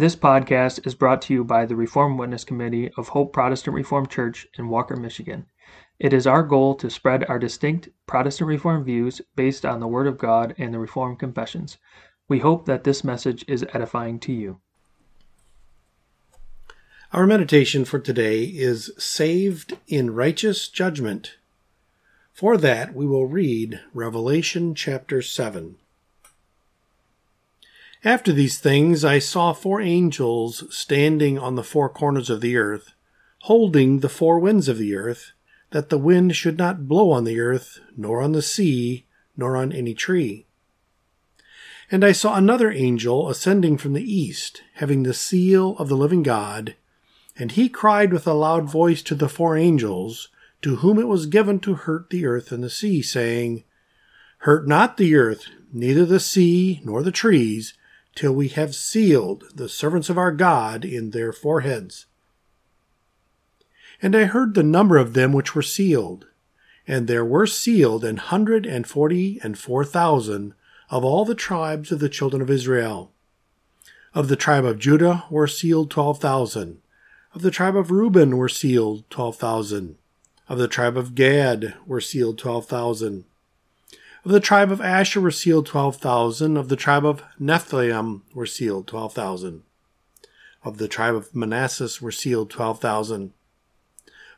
This podcast is brought to you by the Reformed Witness Committee of Hope Protestant Reformed Church in Walker, Michigan. It is our goal to spread our distinct Protestant Reformed views based on the Word of God and the Reformed Confessions. We hope that this message is edifying to you. Our meditation for today is Saved in Righteous Judgment. For that, we will read Revelation chapter 7. After these things, I saw four angels standing on the four corners of the earth, holding the four winds of the earth, that the wind should not blow on the earth, nor on the sea, nor on any tree. And I saw another angel ascending from the east, having the seal of the living God, and he cried with a loud voice to the four angels, to whom it was given to hurt the earth and the sea, saying, Hurt not the earth, neither the sea, nor the trees, till we have sealed the servants of our God in their foreheads. And I heard the number of them which were sealed, and there were sealed an hundred and forty and four thousand of all the tribes of the children of Israel. Of the tribe of Judah were sealed twelve thousand. Of the tribe of Reuben were sealed twelve thousand. Of the tribe of Gad were sealed twelve thousand. Of the tribe of Asher were sealed twelve thousand. Of the tribe of Nephthalim were sealed twelve thousand. Of the tribe of Manasseh were sealed twelve thousand.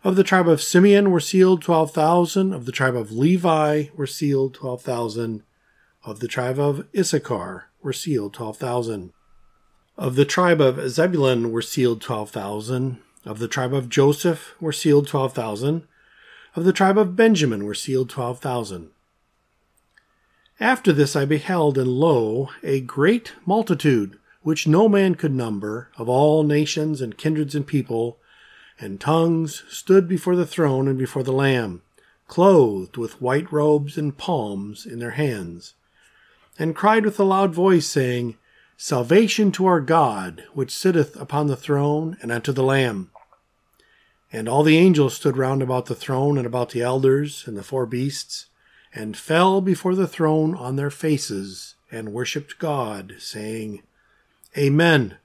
Of the tribe of Simeon were sealed 12,000. Of the tribe of Levi were sealed 12,000. Of the tribe of Issachar were sealed 12,000. Of the tribe of Zebulun were sealed 12,000. Of the tribe of Joseph were sealed 12,000. Of the tribe of Benjamin were sealed 12,000. After this I beheld, and lo, a great multitude, which no man could number, of all nations and kindreds and people, and tongues stood before the throne and before the Lamb, clothed with white robes and palms in their hands, and cried with a loud voice, saying, Salvation to our God, which sitteth upon the throne, and unto the Lamb. And all the angels stood round about the throne and about the elders and the four beasts, and fell before the throne on their faces, and worshipped God, saying, Amen.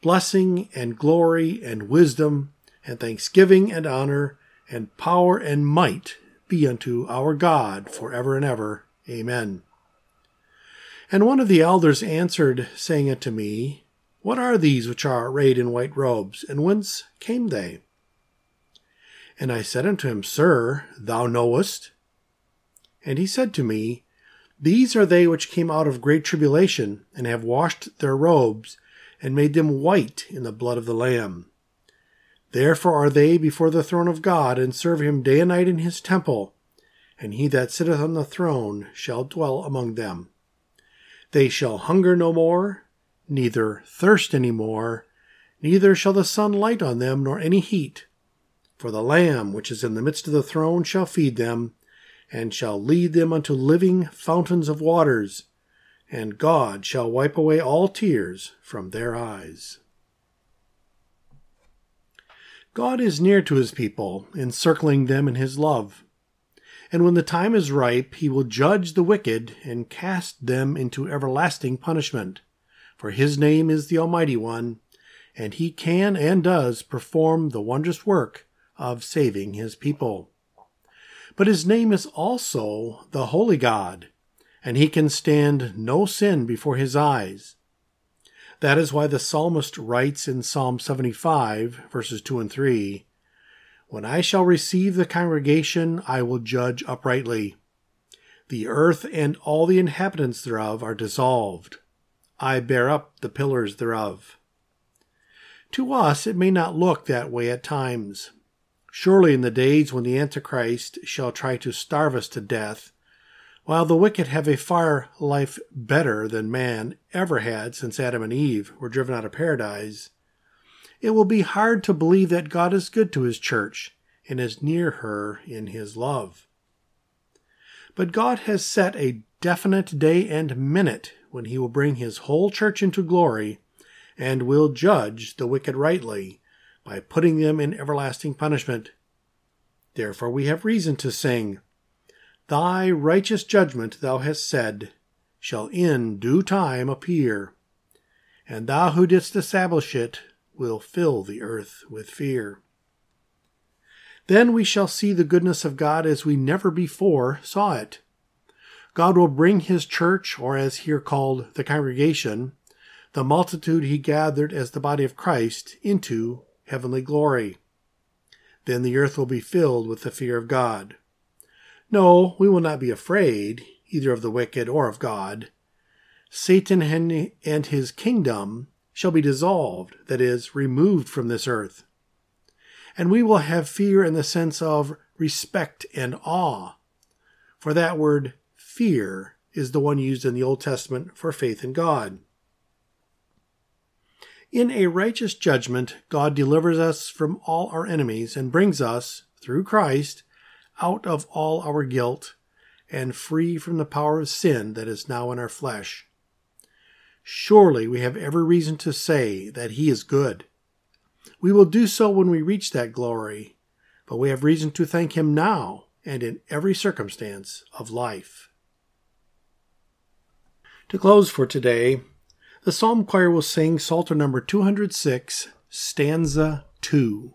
Blessing and glory and wisdom and thanksgiving and honor and power and might be unto our God for ever and ever. Amen. And one of the elders answered, saying unto me, What are these which are arrayed in white robes, and whence came they? And I said unto him, Sir, thou knowest. And he said to me, These are they which came out of great tribulation, and have washed their robes, and made them white in the blood of the Lamb. Therefore are they before the throne of God, and serve him day and night in his temple, and he that sitteth on the throne shall dwell among them. They shall hunger no more, neither thirst any more, neither shall the sun light on them, nor any heat. For the Lamb which is in the midst of the throne shall feed them, and shall lead them unto living fountains of waters, and God shall wipe away all tears from their eyes. God is near to his people, encircling them in his love. And when the time is ripe, he will judge the wicked and cast them into everlasting punishment. For his name is the Almighty One, and he can and does perform the wondrous work of saving his people. But his name is also the Holy God, and he can stand no sin before his eyes. That is why the psalmist writes in Psalm 75, verses 2 and 3 When I shall receive the congregation, I will judge uprightly. The earth and all the inhabitants thereof are dissolved. I bear up the pillars thereof. To us, it may not look that way at times. Surely, in the days when the Antichrist shall try to starve us to death, while the wicked have a far life better than man ever had since Adam and Eve were driven out of paradise, it will be hard to believe that God is good to his church and is near her in his love. But God has set a definite day and minute when he will bring his whole church into glory and will judge the wicked rightly by putting them in everlasting punishment. Therefore, we have reason to sing, Thy righteous judgment, thou hast said, shall in due time appear. and thou who didst establish it will fill the earth with fear. Then we shall see the goodness of God as we never before saw it. God will bring his church, or as here called the congregation, the multitude he gathered as the body of Christ, into heavenly glory. Then the earth will be filled with the fear of God. No, we will not be afraid, either of the wicked or of God. Satan and his kingdom shall be dissolved, that is, removed from this earth. And we will have fear in the sense of respect and awe. For that word fear is the one used in the Old Testament for faith in God. In a righteous judgment, God delivers us from all our enemies and brings us, through Christ, out of all our guilt and free from the power of sin that is now in our flesh. Surely we have every reason to say that He is good. We will do so when we reach that glory, but we have reason to thank Him now and in every circumstance of life. To close for today, the Psalm Choir will sing Psalter number 206, stanza 2.